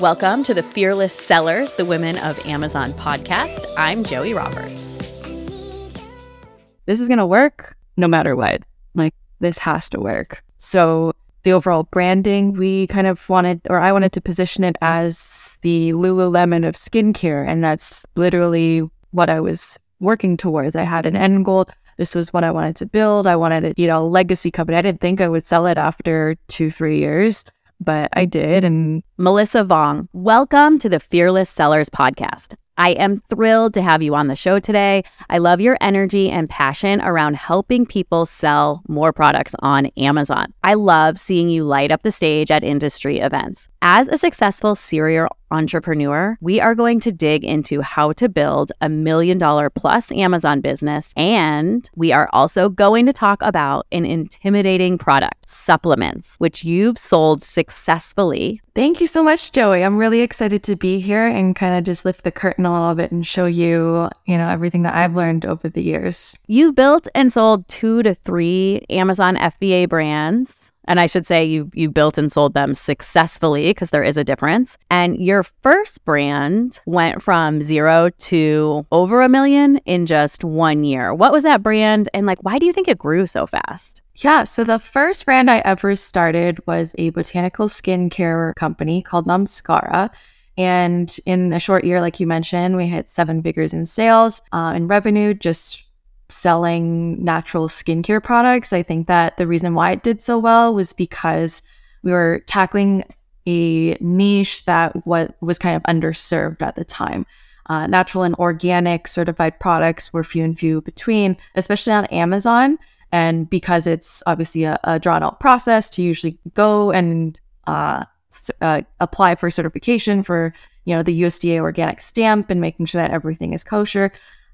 Welcome to the Fearless Sellers, the Women of Amazon podcast. I'm Joie Roberts. This is going to work no matter what. Like, this has to work. So, the overall branding, we kind of wanted, or I wanted to position it as the Lululemon of skincare. And that's literally what I was working towards. I had an end goal. This was what I wanted to build. I wanted it, you know, legacy company. I didn't think I would sell it after two, three years but I did. And Melissa Vong, welcome to the Fearless Sellers podcast. I am thrilled to have you on the show today. I love your energy and passion around helping people sell more products on Amazon. I love seeing you light up the stage at industry events. As a successful serial entrepreneur, we are going to dig into how to build a million dollar plus Amazon business. And we are also going to talk about an intimidating product, supplements, which you've sold successfully. Thank you so much, Joie. I'm really excited to be here and kind of just lift the curtain a little bit and show you, you know, everything that I've learned over the years. You've built and sold two to three Amazon FBA brands and I should say you you built and sold them successfully because there is a difference. And your first brand went from 0 to over a million in just 1 year. What was that brand and like why do you think it grew so fast? Yeah, so the first brand I ever started was a botanical skincare company called Namskara. And in a short year, like you mentioned, we hit seven figures in sales uh, and revenue just selling natural skincare products. I think that the reason why it did so well was because we were tackling a niche that what was kind of underserved at the time. Uh, natural and organic certified products were few and few between, especially on Amazon. And because it's obviously a, a drawn out process to usually go and uh, uh, apply for certification for you know the USDA organic stamp and making sure that everything is kosher.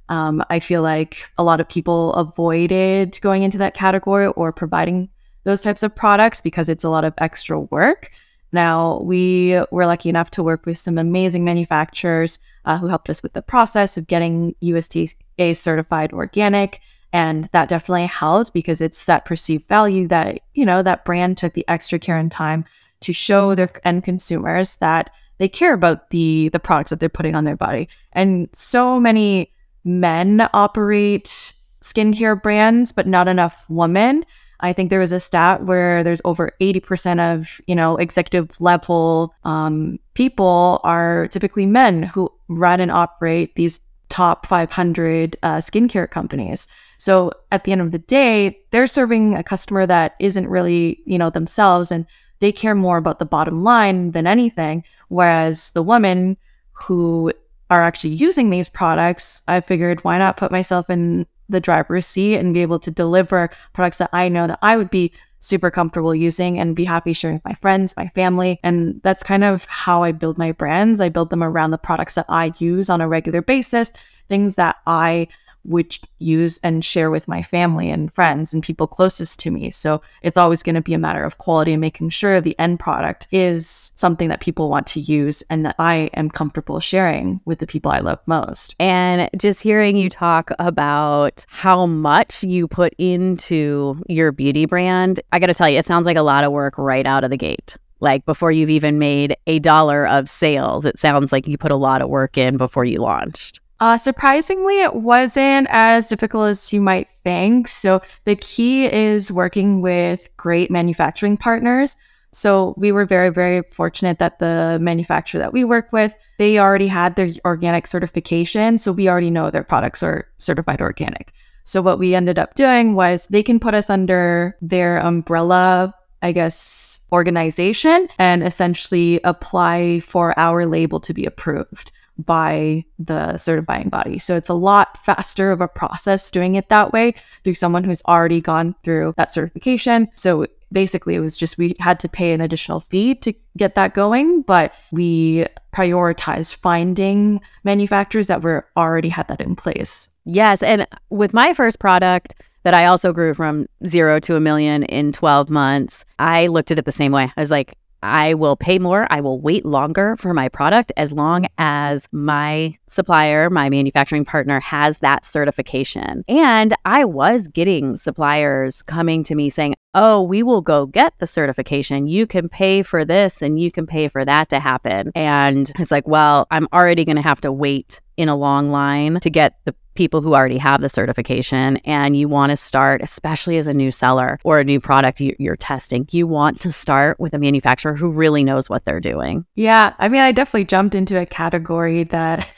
Um, I feel like a lot of people avoided going into that category or providing those types of products because it's a lot of extra work. Now, we were lucky enough to work with some amazing manufacturers uh, who helped us with the process of getting USDA certified organic. And that definitely helped because it's that perceived value that, you know, that brand took the extra care and time to show their end consumers that they care about the the products that they're putting on their body. And so many men operate skincare brands, but not enough women. I think there was a stat where there's over 80% of, you know, executive level um, people are typically men who run and operate these top 500 uh, skincare companies. So at the end of the day, they're serving a customer that isn't really, you know, themselves and they care more about the bottom line than anything. Whereas the woman who are actually using these products, I figured why not put myself in the driver's seat and be able to deliver products that I know that I would be super comfortable using and be happy sharing with my friends, my family. And that's kind of how I build my brands. I build them around the products that I use on a regular basis, things that I would use and share with my family and friends and people closest to me. So it's always going to be a matter of quality and making sure the end product is something that people want to use and that I am comfortable sharing with the people I love most. And just hearing you talk about how much you put into your beauty brand, I got to tell you, it sounds like a lot of work right out of the gate like before you've even made a dollar of sales. It sounds like you put a lot of work in before you launched. Uh, surprisingly, it wasn't as difficult as you might think. So, the key is working with great manufacturing partners. So, we were very, very fortunate that the manufacturer that we work with, they already had their organic certification. So, we already know their products are certified organic. So, what we ended up doing was they can put us under their umbrella I guess, organization and essentially apply for our label to be approved by the certifying body. So it's a lot faster of a process doing it that way through someone who's already gone through that certification. So basically, it was just we had to pay an additional fee to get that going, but we prioritized finding manufacturers that were already had that in place. Yes. And with my first product, that I also grew from zero to a million in 12 months. I looked at it the same way. I was like, I will pay more, I will wait longer for my product as long as my supplier, my manufacturing partner has that certification. And I was getting suppliers coming to me saying, oh, we will go get the certification. You can pay for this and you can pay for that to happen. And it's like, well, I'm already going to have to wait in a long line to get the people who already have the certification. And you want to start especially as a new seller or a new product you're testing you want to start with a manufacturer who really knows what they're doing. Yeah. I mean i definitely jumped into a category that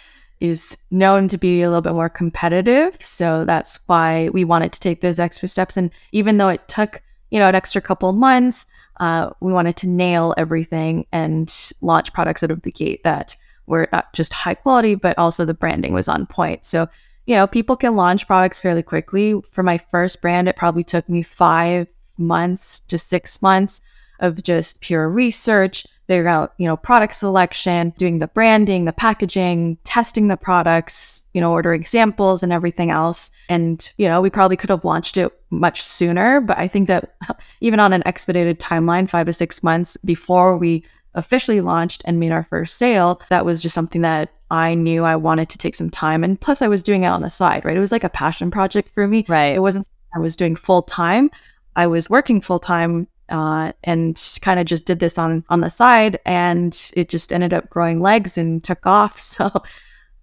is known to be a little bit more competitive. So that's why we wanted to take those extra steps. And even though it took you know an extra couple months uh, we wanted to nail everything and launch products out of the gate that were not just high quality, but also the branding was on point. So, you know, people can launch products fairly quickly. For my first brand, it probably took me five months to six months of just pure research, figuring out, you know, product selection, doing the branding, the packaging, testing the products, you know, ordering samples and everything else. And, you know, we probably could have launched it much sooner, but I think that even on an expedited timeline, five to six months before we officially launched and made our first sale, that was just something that I knew I wanted to take some time. And plus, I was doing it on the side, right? It was like a passion project for me. Right. It wasn't I was doing full time. I was working full time uh, and kind of just did this on on the side, and it just ended up growing legs and took off. So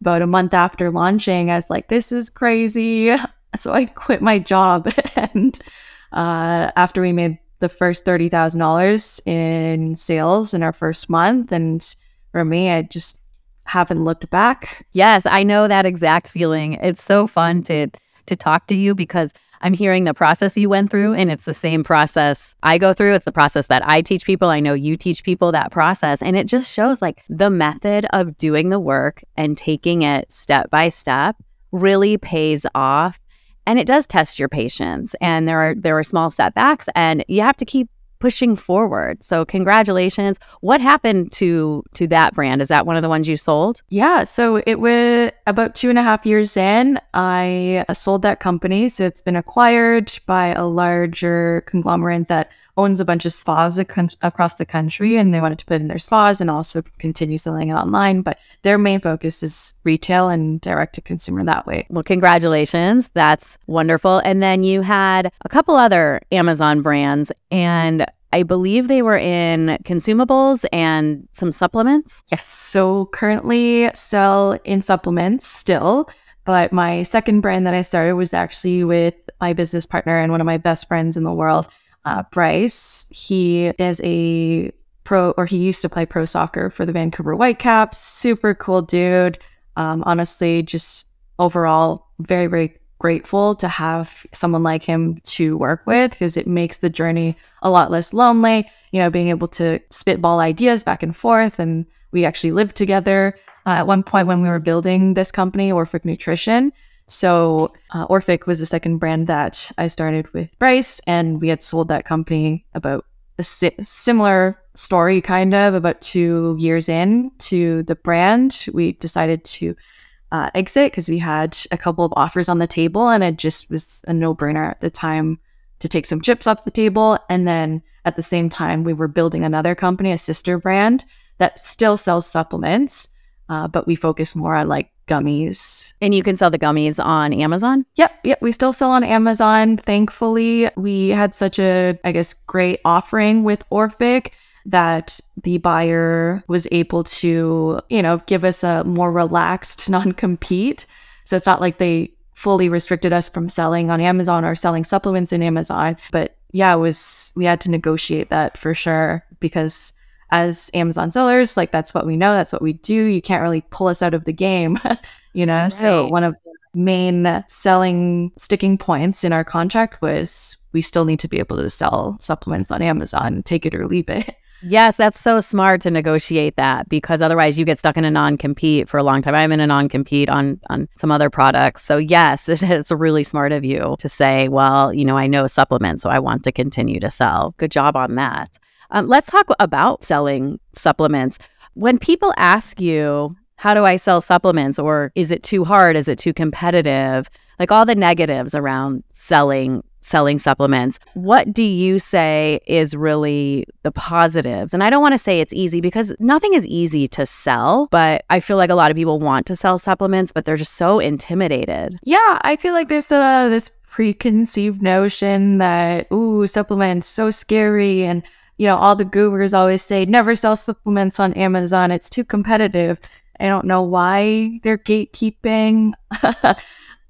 about a month after launching, I was like, "This is crazy." So I quit my job, and uh, after we made the first $30,000 in sales in our first month. And for me, I just haven't looked back. Yes, I know that exact feeling. It's so fun to to talk to you because I'm hearing the process you went through and it's the same process I go through. It's the process that I teach people. I know you teach people that process and it just shows like the method of doing the work and taking it step by step really pays off and it does test your patience. And there are there are small setbacks and you have to keep pushing forward. So congratulations. What happened to to that brand? Is that one of the ones you sold? Yeah. So it was about two and a half years in i uh, sold that company so it's been acquired by a larger conglomerate that owns a bunch of spas ac- across the country and they wanted to put in their spas and also continue selling it online. But their main focus is retail and direct to consumer that way. Well, congratulations. That's wonderful. And then you had a couple other Amazon brands and I believe they were in consumables and some supplements. Yes. So currently sell in supplements still. But my second brand that I started was actually with my business partner and one of my best friends in the world uh, Bryce. He is a pro, or he used to play pro soccer for the Vancouver Whitecaps. Super cool dude. Um, honestly, just overall, very, very grateful to have someone like him to work with because it makes the journey a lot less lonely. You know, being able to spitball ideas back and forth. And we actually lived together uh, at one point when we were building this company, Orphic Nutrition. So uh, Orphic was the second brand that I started with Bryce, and we had sold that company about a si- similar story, kind of about two years in to the brand. We decided to uh, exit because we had a couple of offers on the table, and it just was a no brainer at the time to take some chips off the table. And then at the same time, we were building another company, a sister brand that still sells supplements, uh, but we focus more on like gummies. And you can sell the gummies on Amazon? Yep, yep. We still sell on Amazon. Thankfully, we had such a, I guess, great offering with Orphic that the buyer was able to, you know, give us a more relaxed non compete. So it's not like they fully restricted us from selling on Amazon or selling supplements in Amazon. But yeah, it was, we had to negotiate that for sure because as Amazon sellers, like that's what we know, that's what we do. You can't really pull us out of the game, you know? Right. So one of the main selling sticking points in our contract was we still need to be able to sell supplements on Amazon, take it or leave it. Yes, that's so smart to negotiate that because otherwise you get stuck in a non-compete for a long time. I'm in a non-compete on on some other products. So yes, it's really smart of you to say, well, you know, I know supplements, so I want to continue to sell. Good job on that. Um, let's talk about selling supplements. When people ask you, how do I sell supplements? Or is it too hard? Is it too competitive? Like all the negatives around selling selling supplements. What do you say is really the positives? And I don't want to say it's easy because nothing is easy to sell, but I feel like a lot of people want to sell supplements, but they're just so intimidated. Yeah, I feel like there's a this preconceived notion that ooh, supplements so scary and you know, all the gurus always say never sell supplements on Amazon. It's too competitive. I don't know why they're gatekeeping.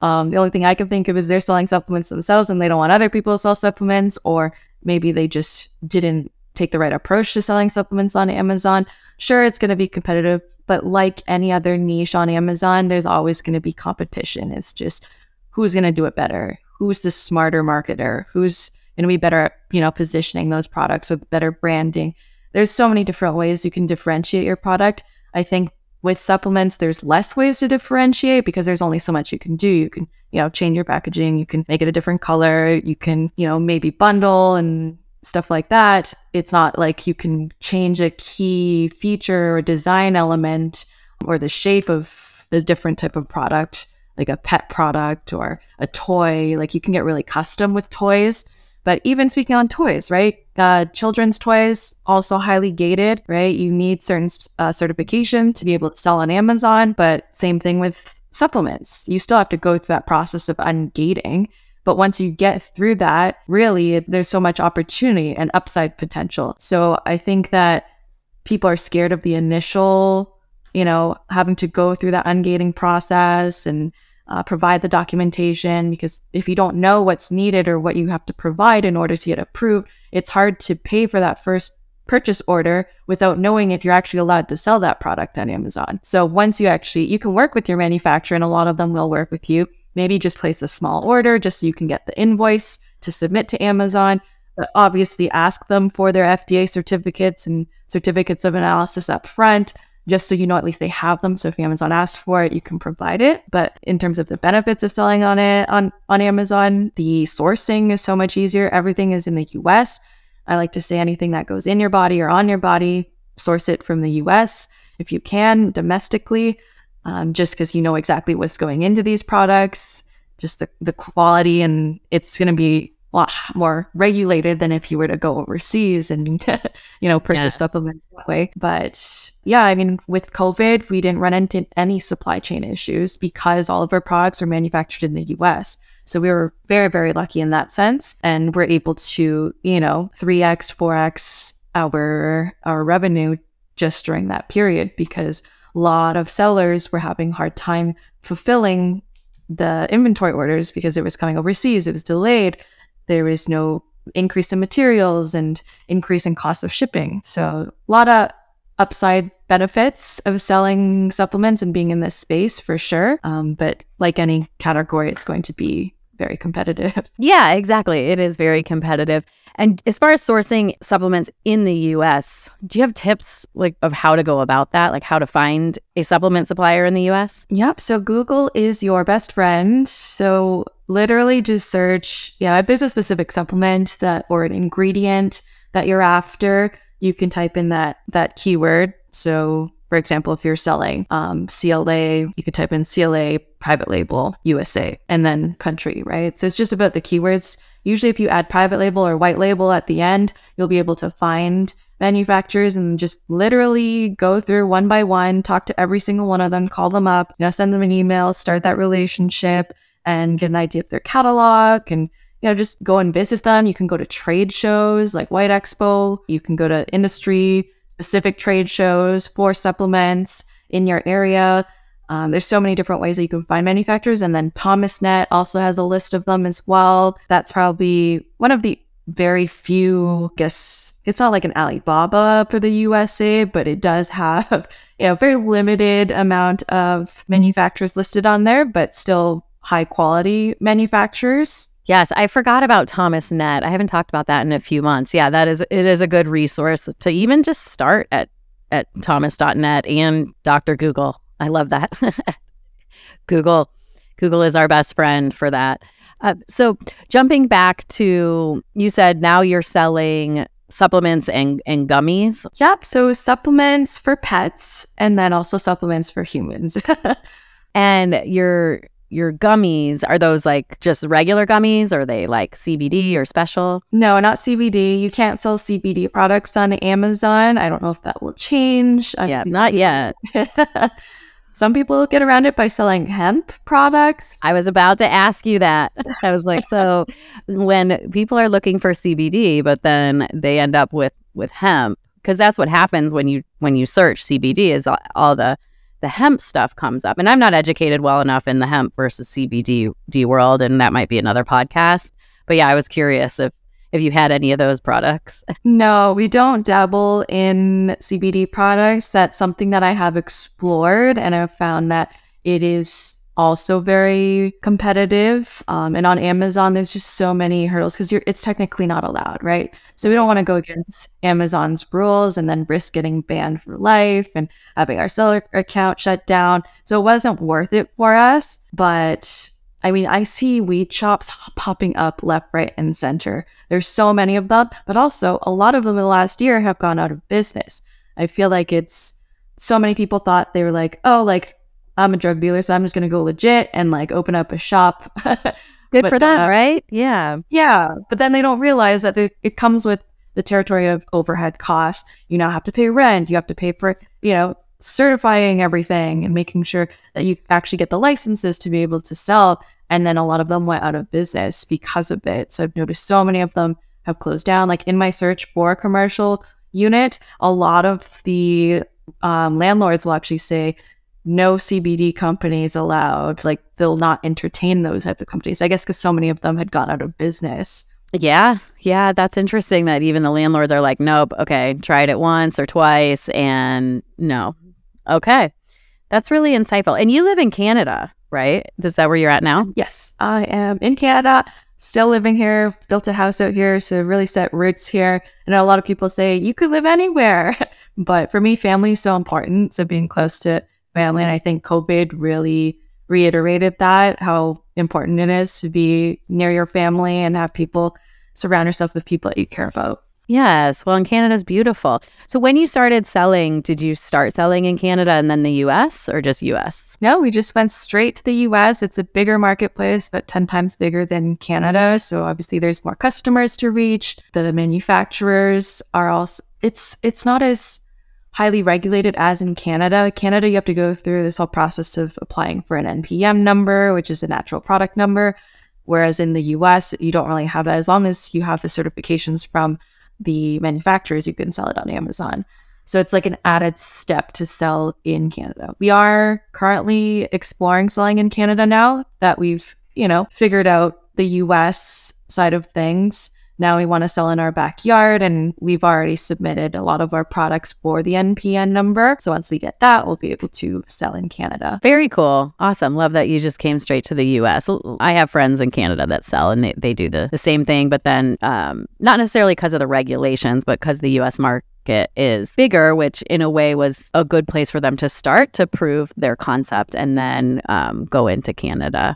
um, the only thing I can think of is they're selling supplements themselves and they don't want other people to sell supplements, or maybe they just didn't take the right approach to selling supplements on Amazon. Sure, it's going to be competitive, but like any other niche on Amazon, there's always going to be competition. It's just who's going to do it better? Who's the smarter marketer? Who's going to be better at, you know, positioning those products with better branding? There's so many different ways you can differentiate your product. I think with supplements, there's less ways to differentiate because there's only so much you can do. You can, you know, change your packaging, you can make it a different color, you can, you know, maybe bundle and stuff like that. It's not like you can change a key feature or design element or the shape of a different type of product, like a pet product or a toy. Like you can get really custom with toys. But even speaking on toys, right? Uh, children's toys also highly gated, right? You need certain uh, certification to be able to sell on Amazon, but same thing with supplements. You still have to go through that process of ungating. But once you get through that, really, there's so much opportunity and upside potential. So I think that people are scared of the initial, you know, having to go through that ungating process and uh, provide the documentation because if you don't know what's needed or what you have to provide in order to get approved, it's hard to pay for that first purchase order without knowing if you're actually allowed to sell that product on Amazon. So once you actually you can work with your manufacturer and a lot of them will work with you. Maybe just place a small order just so you can get the invoice to submit to Amazon. But obviously ask them for their FDA certificates and certificates of analysis up front just so you know at least they have them. So if Amazon asks for it, you can provide it. But in terms of the benefits of selling on it on, on Amazon, the sourcing is so much easier. Everything is in the US. I like to say anything that goes in your body or on your body, source it from the US if you can domestically, um, just because you know exactly what's going into these products, just the, the quality, and it's going to be lot more regulated than if you were to go overseas and you know purchase yeah. supplements that way. But yeah i mean with covid we didn't run into any supply chain issues because all of our products are manufactured in the us so we were very very lucky in that sense. And we're able to you know 3x 4x our our revenue just during that period because a lot of sellers were having hard time fulfilling the inventory orders because it was coming overseas it was delayed there is no increase in materials and increase in cost of shipping. So a lot of upside benefits of selling supplements and being in this space for sure. Um, but like any category, it's going to be very competitive. Yeah, exactly. It is very competitive. And as far as sourcing supplements in the US, do you have tips like of how to go about that? Like how to find a supplement supplier in the US? Yep. So Google is your best friend. So literally just search, yeah, if there's a specific supplement that or an ingredient that you're after, you can type in that that keyword. So for example, if you're selling um, CLA, you could type in CLA private label USA and then country, right? So it's just about the keywords Usually, if you add private label or white label at the end, you'll be able to find manufacturers and just literally go through one by one, talk to every single one of them, call them up, you know, send them an email, start that relationship, and get an idea of their catalog and you know, just go and visit them. You can go to trade shows like White Expo. You can go to industry specific trade shows for supplements in your area. Um, there's so many different ways that you can find manufacturers. And then Thomasnet also has a list of them as well. That's probably one of the very few, I guess it's not like an Alibaba for the USA, but it does have, you know, very limited amount of manufacturers listed on there, but still high quality manufacturers. Yes, I forgot about Thomasnet. I haven't talked about that in a few months. Yeah, that is it is a good resource to even just start at at thomas.net and Dr. Google. I love that. Google, Google is our best friend for that. Uh, so jumping back to you said now you're selling supplements and, and gummies. Yep. So supplements for pets and then also supplements for humans. and you're your gummies, are those like just regular gummies? Or are they like CBD or special? No, not CBD. You can't sell CBD products on Amazon. I don't know if that will change. I yeah, not yet. Some people get around it by selling hemp products. I was about to ask you that. I was like, so when people are looking for CBD, but then they end up with with hemp, because that's what happens when you when you search CBD is all, all the the hemp stuff comes up. And I'm not educated well enough in the hemp versus CBD D world, and that might be another podcast. But yeah, I was curious if if you had any of those products. No, we don't dabble in CBD products. That's something that I have explored and I've found that it is also very competitive. Um, and on Amazon, there's just so many hurdles because it's technically not allowed, right? So we don't want to go against Amazon's rules and then risk getting banned for life and having our seller account shut down. So it wasn't worth it for us. But I mean, I see weed shops popping up left, right, and center. There's so many of them, but also a lot of them in the last year have gone out of business. I feel like it's so many people thought they were like, oh, like I'm a drug dealer, so I'm just gonna go legit and like open up a shop. Good but, for them, uh, right? Yeah, yeah. But then they don't realize that it comes with the territory of overhead costs. You now have to pay rent. You have to pay for you know certifying everything and making sure that you actually get the licenses to be able to sell and then a lot of them went out of business because of it. So I've noticed so many of them have closed down. Like in my search for a commercial unit, a lot of the um, landlords will actually say, no CBD companies allowed. Like they'll not entertain those type of companies. I guess because so many of them had gone out of business. Yeah, yeah, that's interesting that even the landlords are like, nope, okay, tried it once or twice and no. Okay. That's really insightful. And you live in Canada right? Is that where you're at now? Yes, I am in Canada, still living here, built a house out here, so really set roots here. I know a lot of people say you could live anywhere, but for me, family is so important. So being close to family, and I think COVID really reiterated that how important it is to be near your family and have people surround yourself with people that you care about. Yes. Well, and Canada's beautiful. So when you started selling, did you start selling in Canada and then the US or just US? No, we just went straight to the US. It's a bigger marketplace, but 10 times bigger than Canada. So obviously there's more customers to reach. The manufacturers are also it's it's not as highly regulated as in Canada. Canada you have to go through this whole process of applying for an NPN number, which is a natural product number. Whereas in the US, you don't really have that as long as you have the certifications from the manufacturers, you can sell it on Amazon. So it's like an added step to sell in Canada. We are currently exploring selling in Canada now that we've, you know, figured out the US side of things. Now we want to sell in our backyard, and we've already submitted a lot of our products for the NPN number. So once we get that, we'll be able to sell in Canada. Very cool. Awesome. Love that you just came straight to the US. I have friends in Canada that sell and they, they do the, the same thing, but then um, not necessarily because of the regulations, but because the US market is bigger, which in a way was a good place for them to start to prove their concept and then um, go into Canada.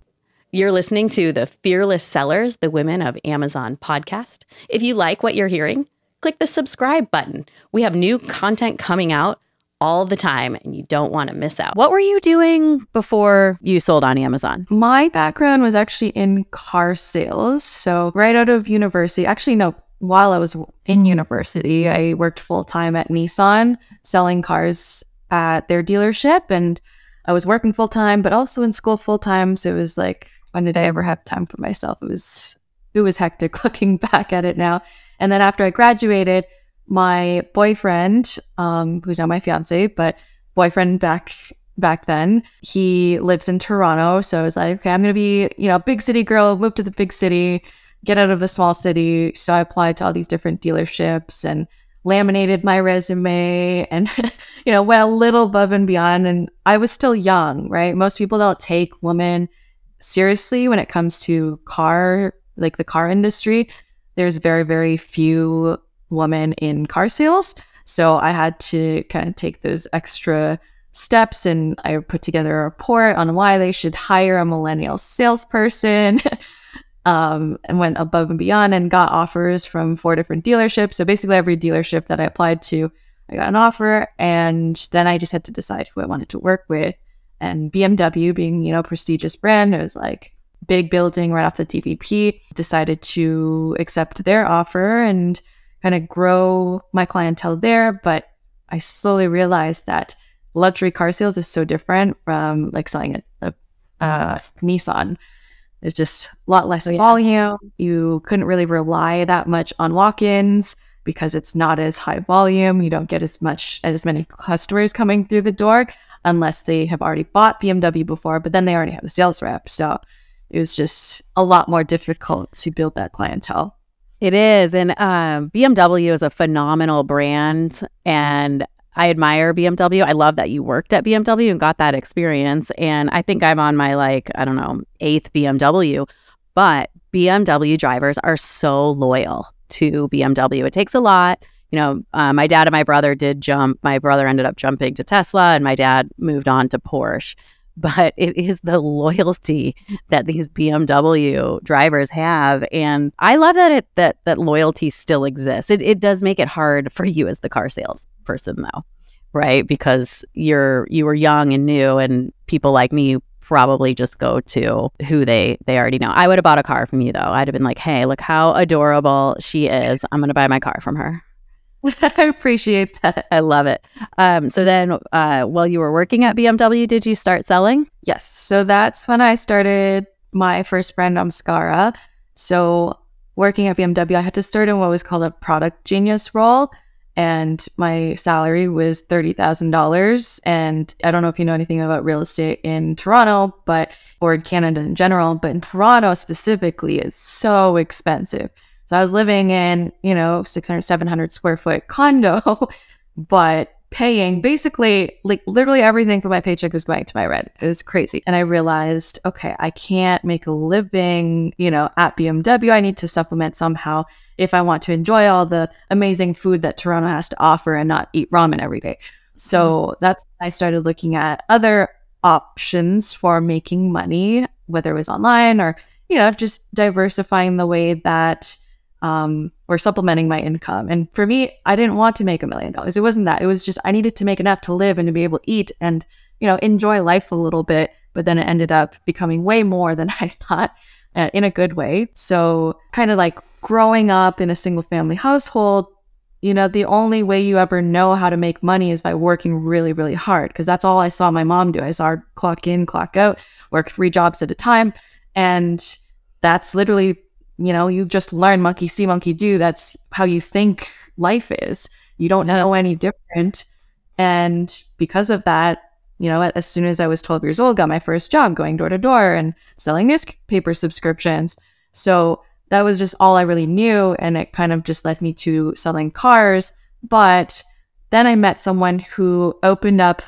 You're listening to the Fearless Sellers, the Women of Amazon podcast. If you like what you're hearing, click the subscribe button. We have new content coming out all the time and you don't want to miss out. What were you doing before you sold on Amazon? My background was actually in car sales. So, right out of university, actually, no, while I was in university, I worked full time at Nissan selling cars at their dealership. And I was working full time, but also in school full time. So, it was like when did I ever have time for myself? It was it was hectic looking back at it now. And then after I graduated, my boyfriend, um, who's now my fiance, but boyfriend back back then, he lives in Toronto. So I was like, okay, I'm gonna be, you know, big city girl, move to the big city, get out of the small city. So I applied to all these different dealerships and laminated my resume and you know went a little above and beyond and i was still young right most people don't take women seriously when it comes to car, like the car industry. There's very, very few women in car sales. So I had to kind of take those extra steps and I put together a report on why they should hire a millennial salesperson. um, and went above and beyond and got offers from four different dealerships. So basically, every dealership that I applied to, I got an offer. And then I just had to decide who I wanted to work with. And BMW being, you know, prestigious brand, it was like big building right off the DVP, decided to accept their offer and kind of grow my clientele there. But I slowly realized that luxury car sales is so different from like selling a, a, a Nissan. It's just a lot less oh, yeah. volume. You couldn't really rely that much on walk-ins because it's not as high volume. You don't get as much as many customers coming through the door unless they have already bought BMW before, but then they already have a sales rep. So it was just a lot more difficult to build that clientele. It is. And um, BMW is a phenomenal brand. And I admire BMW. I love that you worked at BMW and got that experience. And I think I'm on my, like, I don't know, eighth BMW. But BMW drivers are so loyal to BMW. It takes a lot. You know, uh, my dad and my brother did jump. My brother ended up jumping to Tesla, and my dad moved on to Porsche but it is the loyalty that these BMW drivers have. And I love that it that that loyalty still exists. It it does make it hard for you as the car salesperson, though, right? Because you're you were young and new and people like me probably just go to who they they already know. I would have bought a car from you though. I'd have been like, "Hey, look how adorable she is. I'm going to buy my car from her." I appreciate that. I love it. Um, so then, uh, while you were working at BMW, did you start selling? Yes. So that's when I started my first brand, Namskara. So working at BMW, I had to start in what was called a product genius role. And my salary was $30,000. And I don't know if you know anything about real estate in Toronto, but, or in Canada in general, but in Toronto specifically, it's so expensive. So I was living in, you know, 600, 700 square foot condo, but paying basically like literally everything from my paycheck was going to my rent. It was crazy. And I realized, okay, I can't make a living, you know, at BMW. I need to supplement somehow if I want to enjoy all the amazing food that Toronto has to offer and not eat ramen every day. So mm-hmm. that's I started looking at other options for making money, whether it was online or, you know, just diversifying the way that um, or supplementing my income. And for me, I didn't want to make a million dollars. It wasn't that. It was just I needed to make enough to live and to be able to eat and, you know, enjoy life a little bit. But then it ended up becoming way more than I thought uh, in a good way. So, kind of like growing up in a single family household, you know, the only way you ever know how to make money is by working really, really hard. Cause that's all I saw my mom do. I saw her clock in, clock out, work three jobs at a time. And that's literally you know, you just learn monkey see, monkey do. That's how you think life is. You don't know any different. And because of that, you know, as soon as I was 12 years old, got my first job going door to door and selling newspaper subscriptions. So that was just all I really knew. And it kind of just led me to selling cars. But then I met someone who opened up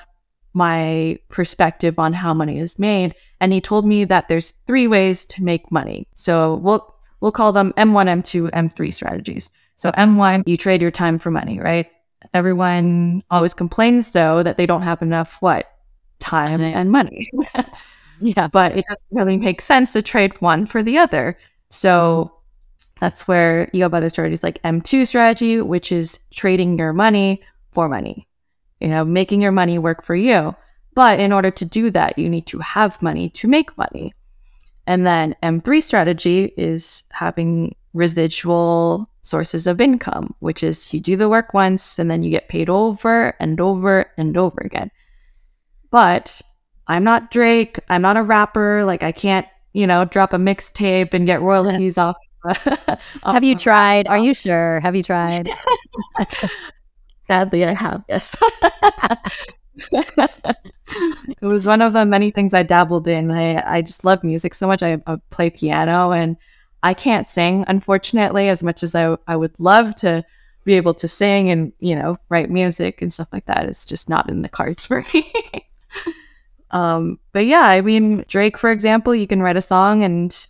my perspective on how money is made. And he told me that there's three ways to make money. So we'll We'll call them M1, M2, M3 strategies. So M1, you trade your time for money, right? Everyone always complains though that they don't have enough what? Time and money. yeah. But it doesn't really make sense to trade one for the other. So that's where you have other strategies like M2 strategy, which is trading your money for money. You know, making your money work for you. But in order to do that, you need to have money to make money. And then M3 strategy is having residual sources of income, which is you do the work once and then you get paid over and over and over again. But I'm not Drake. I'm not a rapper. Like I can't, you know, drop a mixtape and get royalties off. off have you tried? Are you sure? Have you tried? Sadly, I have. Yes. It was one of the many things I dabbled in. I, I just love music so much. I, I, play piano and I can't sing, unfortunately, as much as I, I would love to be able to sing and, you know, write music and stuff like that. It's just not in the cards for me. um, but yeah, I mean, Drake, for example, you can write a song and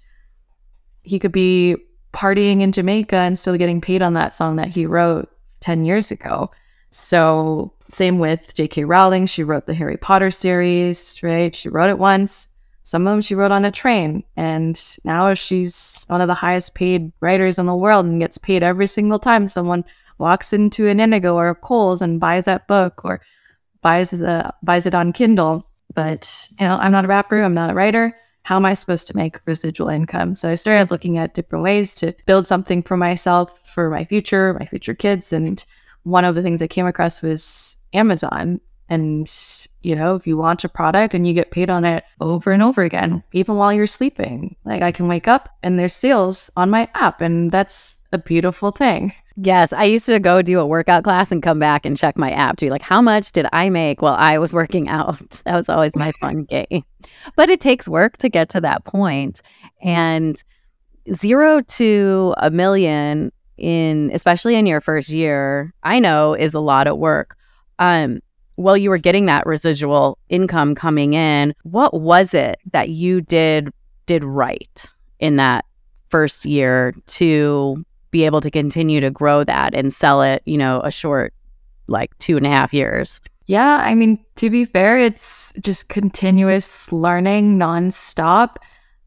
he could be partying in Jamaica and still getting paid on that song that he wrote 10 years ago. So same with J.K. Rowling. She wrote the Harry Potter series, right? She wrote it once. Some of them she wrote on a train. And now she's one of the highest paid writers in the world and gets paid every single time someone walks into an Indigo or a Coles and buys that book or buys the buys it on Kindle. but you know, I'm not a rapper, I'm not a writer. How am I supposed to make residual income? So I started looking at different ways to build something for myself, for my future, my future kids. And one of the things I came across was Amazon. And, you know, if you launch a product and you get paid on it over and over again, even while you're sleeping, like I can wake up and there's sales on my app. And that's a beautiful thing. Yes, I used to go do a workout class and come back and check my app too. Like, how much did I make while I was working out? That was always my fun game. But it takes work to get to that point. And zero to a million in, especially in your first year, I know is a lot of work. Um, while you were getting that residual income coming in, what was it that you did did right in that first year to be able to continue to grow that and sell it, you know, a short like two and a half years? Yeah, I mean, to be fair, it's just continuous learning nonstop.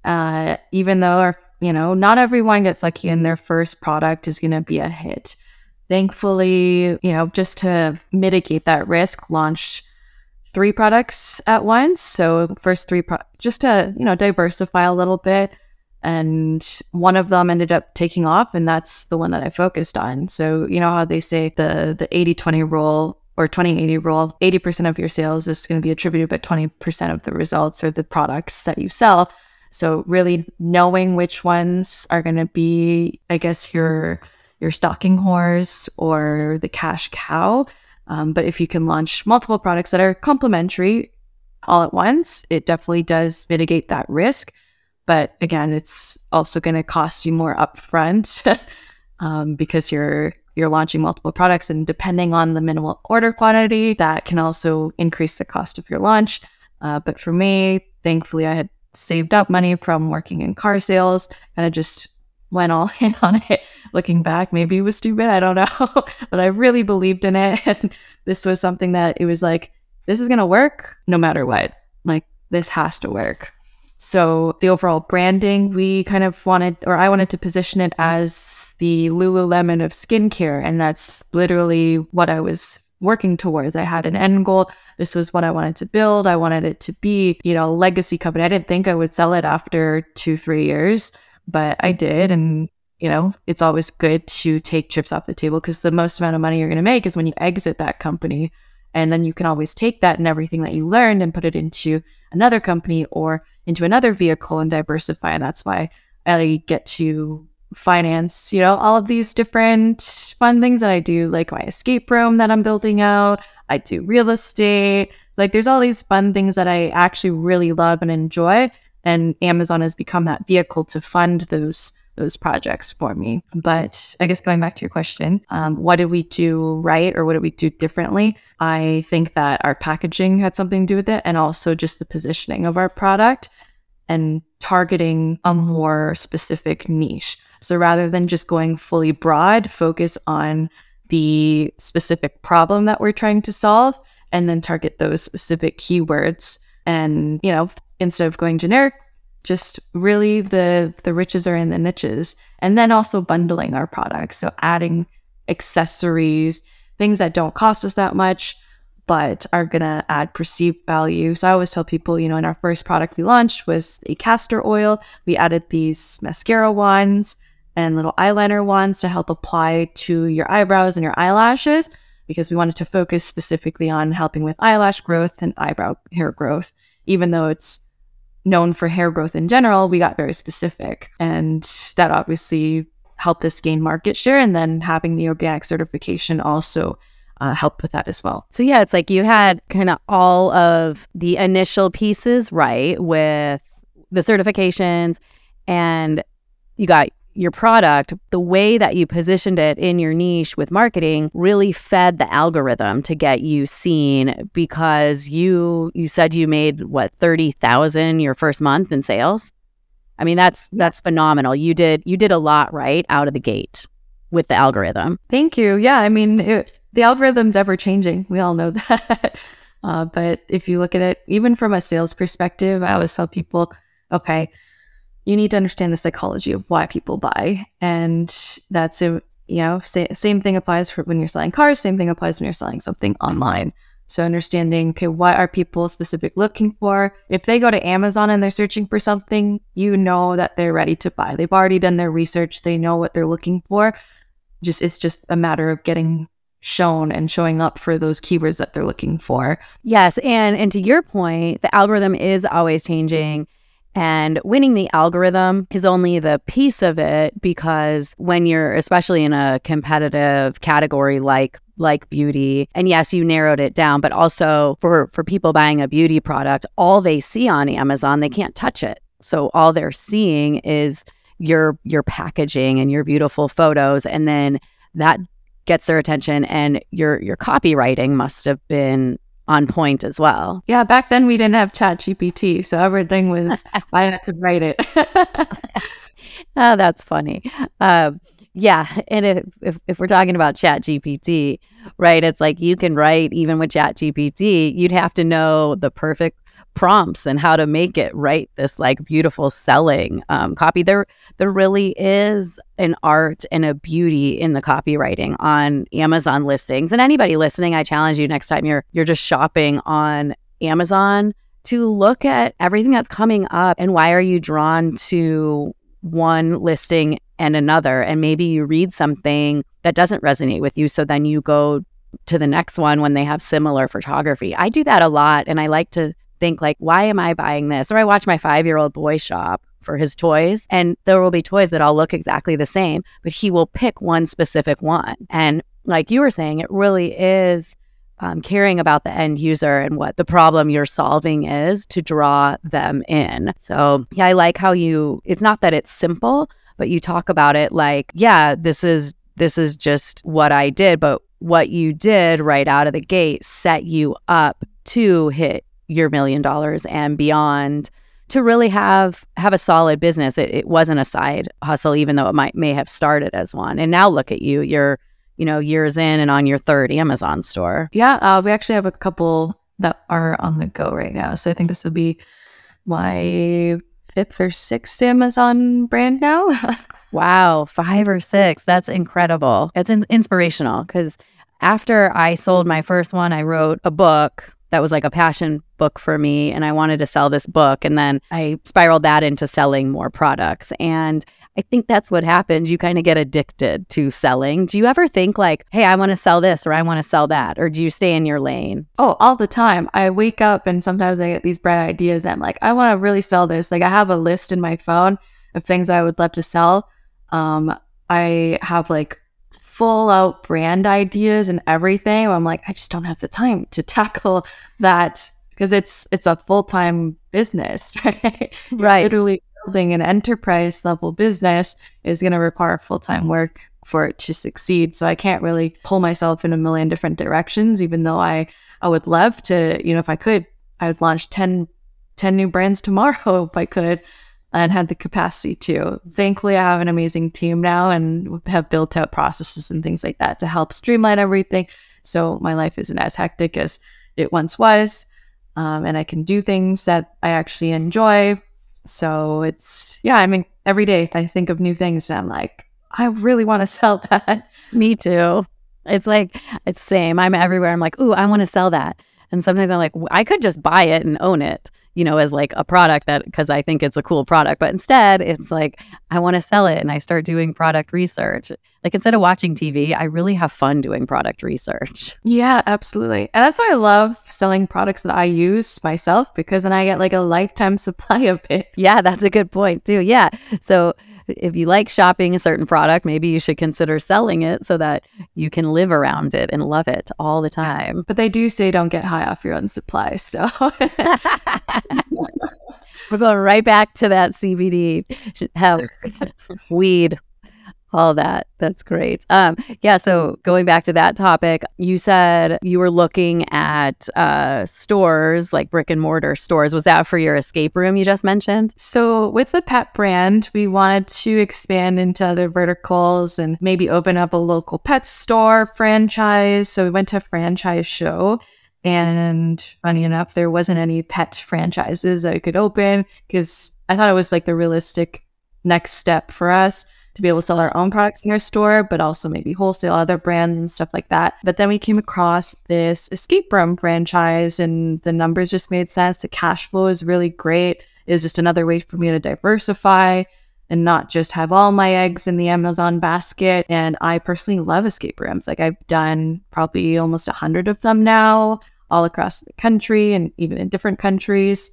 Uh, even though our, you know, not everyone gets lucky and their first product is going to be a hit thankfully, you know, just to mitigate that risk, launch three products at once. So first three, pro- just to you know diversify a little bit, and one of them ended up taking off, and that's the one that I focused on. So you know how they say the the 80-20 rule or 20-80 rule, 80% of your sales is going to be attributed, but 20% of the results or the products that you sell. So really knowing which ones are going to be, I guess, your your stalking horse or the cash cow. Um, but if you can launch multiple products that are complementary all at once, it definitely does mitigate that risk. But again, it's also going to cost you more upfront um, because you're you're launching multiple products, and depending on the minimal order quantity, that can also increase the cost of your launch. Uh, but for me, thankfully, I had saved up money from working in car sales, and I just went all in on it. Looking back, maybe it was stupid. I don't know. but I really believed in it. And this was something that it was like, this is going to work no matter what. Like, this has to work. So, the overall branding, we kind of wanted, or I wanted to position it as the Lululemon of skincare. And that's literally what I was working towards. I had an end goal. This was what I wanted to build. I wanted it to be, you know, a legacy company. I didn't think I would sell it after two, three years but I did. And, you know, it's always good to take chips off the table because the most amount of money you're going to make is when you exit that company. And then you can always take that and everything that you learned and put it into another company or into another vehicle and diversify. And that's why I get to finance, you know, all of these different fun things that I do, like my escape room that I'm building out. I do real estate. Like there's all these fun things that I actually really love and enjoy and Amazon has become that vehicle to fund those those projects for me. But I guess going back to your question, um, what did we do right or what did we do differently? I think that our packaging had something to do with it, and also just the positioning of our product and targeting a mm-hmm. more specific niche. So rather than just going fully broad, focus on the specific problem that we're trying to solve and then target those specific keywords and you know instead of going generic, just really the the riches are in the niches. And then also bundling our products. So adding accessories, things that don't cost us that much, but are gonna add perceived value. So I always tell people, you know, in our first product we launched was a castor oil. We added these mascara wands and little eyeliner wands to help apply to your eyebrows and your eyelashes because we wanted to focus specifically on helping with eyelash growth and eyebrow hair growth, even though it's known for hair growth in general, we got very specific. And that obviously helped us gain market share. And then having the organic certification also uh, helped with that as well. So, yeah, it's like you had kind of all of the initial pieces right with the certifications and you got your product, the way that you positioned it in your niche with marketing really fed the algorithm to get you seen because you you said you made what 30,000 your first month in sales. I mean that's that's phenomenal. You did you did a lot right out of the gate with the algorithm. Thank you. Yeah, I mean it, the algorithm's ever changing. We all know that. uh, but if you look at it even from a sales perspective, I always tell people, okay, you need to understand the psychology of why people buy. And that's a, you know, say, same thing applies for when you're selling cars, same thing applies when you're selling something online. So understanding, okay, what are people specific looking for? If they go to Amazon and they're searching for something, you know that they're ready to buy. They've already done their research. They know what they're looking for. Just it's just a matter of getting shown and showing up for those keywords that they're looking for. Yes, and and to your point, the algorithm is always changing. And winning the algorithm is only the piece of it because when you're especially in a competitive category like like beauty and yes you narrowed it down but also for for people buying a beauty product all they see on Amazon they can't touch it so all they're seeing is your your packaging and your beautiful photos and then that gets their attention and your your copywriting must have been on point as well. Yeah, back then we didn't have Chat GPT, so everything was I had to write it. oh, that's funny. Um, yeah, and if, if if we're talking about Chat GPT, right? It's like you can write even with Chat GPT, you'd have to know the perfect prompts and how to make it write this like beautiful selling um, copy. There, there really is an art and a beauty in the copywriting on Amazon listings. And anybody listening, I challenge you next time you're you're just shopping on Amazon to look at everything that's coming up and why are you drawn to one listing and another and maybe you read something that doesn't resonate with you so then you go to the next one when they have similar photography. I do that a lot and I like to think like, why am I buying this? Or I watch my five year old boy shop for his toys and there will be toys that all look exactly the same, but he will pick one specific one. And like you were saying, it really is um, caring about the end user and what the problem you're solving is to draw them in. So, yeah, I like how you, it's not that it's simple, but you talk about it like, yeah, this is, this is just what I did, but what you did right out of the gate set you up to hit your million dollars and beyond to really have have a solid business. It, it wasn't a side hustle, even though it might may have started as one. And now look at you, you're you know years in and on your third Amazon store. Yeah, uh, we actually have a couple that are on the go right now. So I think this will be my fifth or sixth Amazon brand now. wow, five or six. That's incredible. It's in- inspirational because after I sold my first one, I wrote a book that was like a passion book for me and I wanted to sell this book and then I spiraled that into selling more products and I think that's what happens. You kind of get addicted to selling. Do you ever think like, "Hey, I want to sell this or I want to sell that?" Or do you stay in your lane? Oh, all the time. I wake up and sometimes I get these bright ideas. I'm like, "I want to really sell this." Like I have a list in my phone of things I would love to sell. Um, I have like full out brand ideas and everything. I'm like, I just don't have the time to tackle that because it's it's a full time business, right? Right. Literally building an enterprise level business is going to require full time work for it to succeed. So I can't really pull myself in a million different directions, even though I I would love to. You know, if I could, I would launch 10, 10 new brands tomorrow if I could and had the capacity to. Thankfully, I have an amazing team now and have built out processes and things like that to help streamline everything. So my life isn't as hectic as it once was. Um, and I can do things that I actually enjoy. So it's, yeah, I mean, every day I think of new things and I'm like, I really want to sell that. Me too. It's like, it's same. I'm everywhere. I'm like, ooh, I want to sell that. And sometimes I'm like, I could just buy it and own it you know, as like a product that because I think it's a cool product. But instead, it's like I want to sell it and I start doing product research. Like instead of watching TV, I really have fun doing product research. Yeah, absolutely. And that's why I love selling products that I use myself because then I get like a lifetime supply of it. Yeah, that's a good point too. Yeah. So if you like shopping a certain product, maybe you should consider selling it so that you can live around it and love it all the time. But they do say don't get high off your own supply. So we're going right back to that CBD. Have weed all that. That's great. Um, yeah. So going back to that topic, you said you were looking at uh, stores like brick and mortar stores. Was that for your escape room you just mentioned? So with the pet brand, we wanted to expand into other verticals and maybe open up a local pet store franchise. So we went to a franchise show. And funny enough, there wasn't any pet franchises I could open because I thought it was like the realistic next step for us to be able to sell our own products in our store, but also maybe wholesale other brands and stuff like that. But then we came across this escape room franchise and the numbers just made sense. The cash flow is really great. It's just another way for me to diversify and not just have all my eggs in the Amazon basket. And I personally love escape rooms. Like I've done probably almost a hundred of them now all across the country and even in different countries.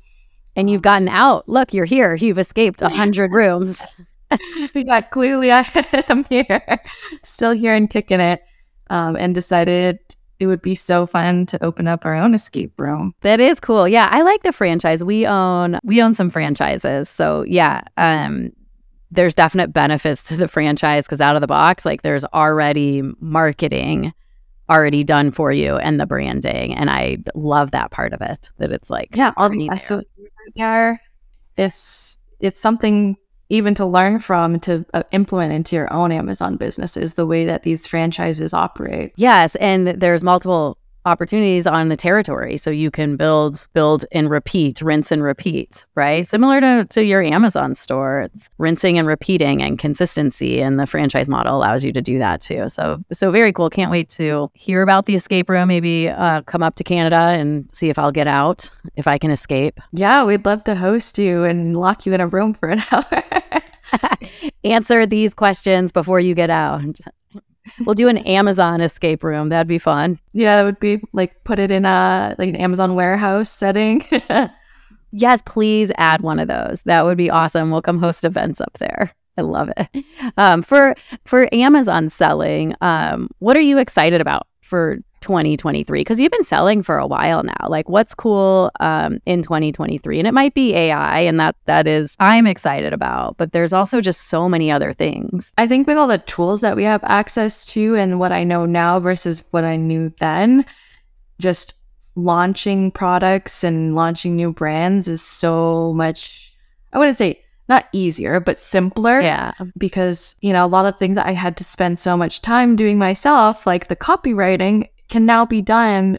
And you've gotten out. Look, you're here. You've escaped a hundred rooms. yeah, clearly I am here, still here and kicking it, um, and decided it would be so fun to open up our own escape room. That is cool. Yeah, I like the franchise. We own we own some franchises, so yeah, um, there's definite benefits to the franchise because out of the box, like there's already marketing already done for you and the branding, and I love that part of it. That it's like yeah, already so yeah, it's it's something even to learn from to uh, implement into your own Amazon business is the way that these franchises operate. Yes, and there's multiple opportunities on the territory. So you can build build and repeat rinse and repeat right? Similar to, to your amazon store it's rinsing and repeating and consistency and the franchise model allows you to do that too. So so very cool. Can't wait to hear about the escape room. Maybe uh, come up to canada and see if i'll get out if i can escape. Yeah we'd love to host you and lock you in a room for an hour. Answer these questions before you get out we'll do an Amazon escape room. That'd be fun. Yeah, that would be like put it in a like an Amazon warehouse setting. yes, please add one of those. That would be awesome. We'll come host events up there. I love it. Um, for for Amazon selling, um, what are you excited about for 2023 because you've been selling for a while now like what's cool um, in 2023 and it might be ai and that that is i'm excited about but there's also just so many other things i think with all the tools that we have access to and what i know now versus what i knew then just launching products and launching new brands is so much i wouldn't say not easier, but simpler. Yeah. Because, you know, a lot of things I had to spend so much time doing myself, like the copywriting, can now be done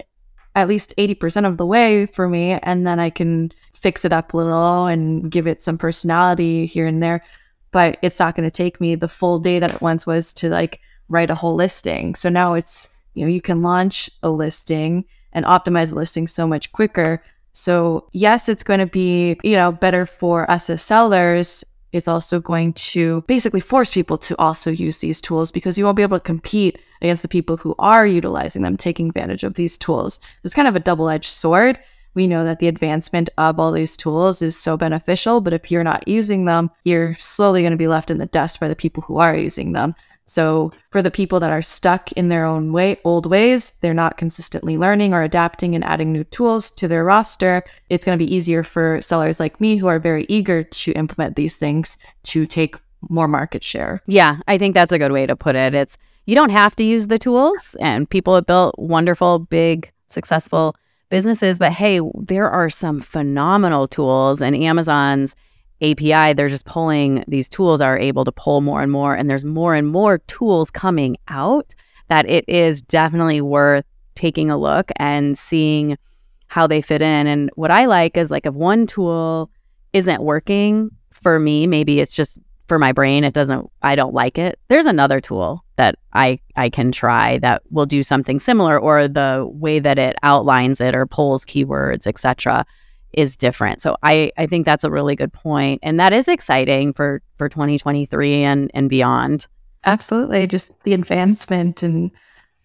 at least 80% of the way for me. And then I can fix it up a little and give it some personality here and there. But it's not going to take me the full day that it once was to like write a whole listing. So now it's, you know, you can launch a listing and optimize a listing so much quicker. So, yes, it's going to be, you know, better for us as sellers it's also going to basically force people to also use these tools because you won't be able to compete against the people who are utilizing them, taking advantage of these tools. It's kind of a double edged sword. We know that the advancement of all these tools is so beneficial, but if you're not using them, you're slowly going to be left in the dust by the people who are using them. So for the people that are stuck in their own way, old ways, they're not consistently learning or adapting and adding new tools to their roster. It's going to be easier for sellers like me who are very eager to implement these things to take more market share. Yeah, I think that's a good way to put it. It's you don't have to use the tools and people have built wonderful, big, successful businesses, but hey, there are some phenomenal tools and Amazon's API, they're just pulling these tools are able to pull more and more, and there's more and more tools coming out that it is definitely worth taking a look and seeing how they fit in. And what I like is like if one tool isn't working for me, maybe it's just for my brain, it doesn't I don't like it. There's another tool that I I can try that will do something similar or the way that it outlines it or pulls keywords, etc is different. So I, I think that's a really good point. And that is exciting for, for 2023 and, and beyond. Absolutely. Just the advancement and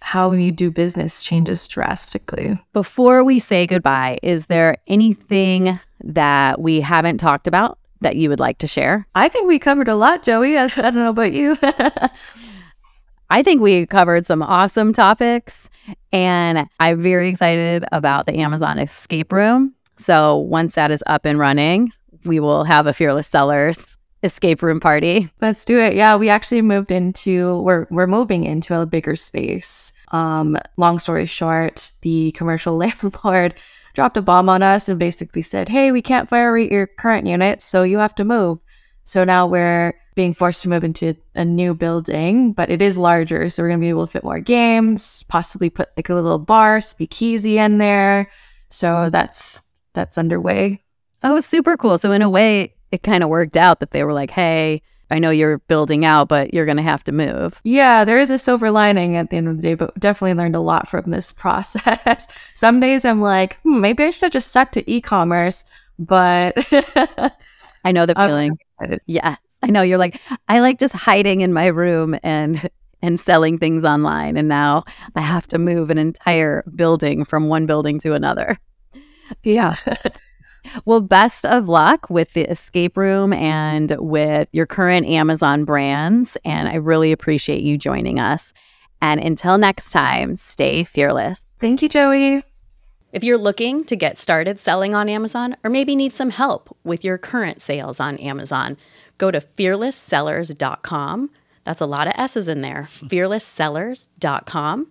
how you do business changes drastically. Before we say goodbye, is there anything that we haven't talked about that you would like to share? I think we covered a lot, Joie. I, I don't know about you. I think we covered some awesome topics, and I'm very excited about the Amazon escape room. So once that is up and running, we will have a Fearless Sellers escape room party. Let's do it. Yeah, we actually moved into we're we're moving into a bigger space. Um, long story short, the commercial landlord dropped a bomb on us and basically said, "Hey, we can't fire rate your current unit, so you have to move." So now we're being forced to move into a new building, but it is larger, so we're gonna be able to fit more games, possibly put like a little bar, speakeasy in there. So that's that's underway. Oh, super cool. So in a way, it kind of worked out that they were like, "Hey, I know you're building out, but you're going to have to move. Yeah, there is a silver lining at the end of the day, but definitely learned a lot from this process. Some days I'm like, hmm, maybe I should have just stuck to e commerce, but I know the feeling. Yeah. I know you're like, I like just hiding in my room and and selling things online. And now I have to move an entire building from one building to another. Yeah. well, best of luck with the escape room and with your current Amazon brands. And I really appreciate you joining us. And until next time, stay fearless. Thank you, Joie. If you're looking to get started selling on Amazon or maybe need some help with your current sales on Amazon, go to fearlesssellers.com that's a lot of S's in there. FearlessSellers.com.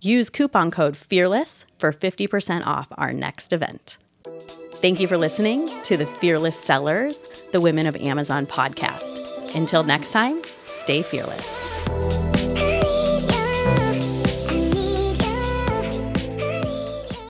Use coupon code FEARLESS for 50% off our next event. Thank you for listening to the Fearless Sellers, the Women of Amazon podcast. Until next time, stay fearless.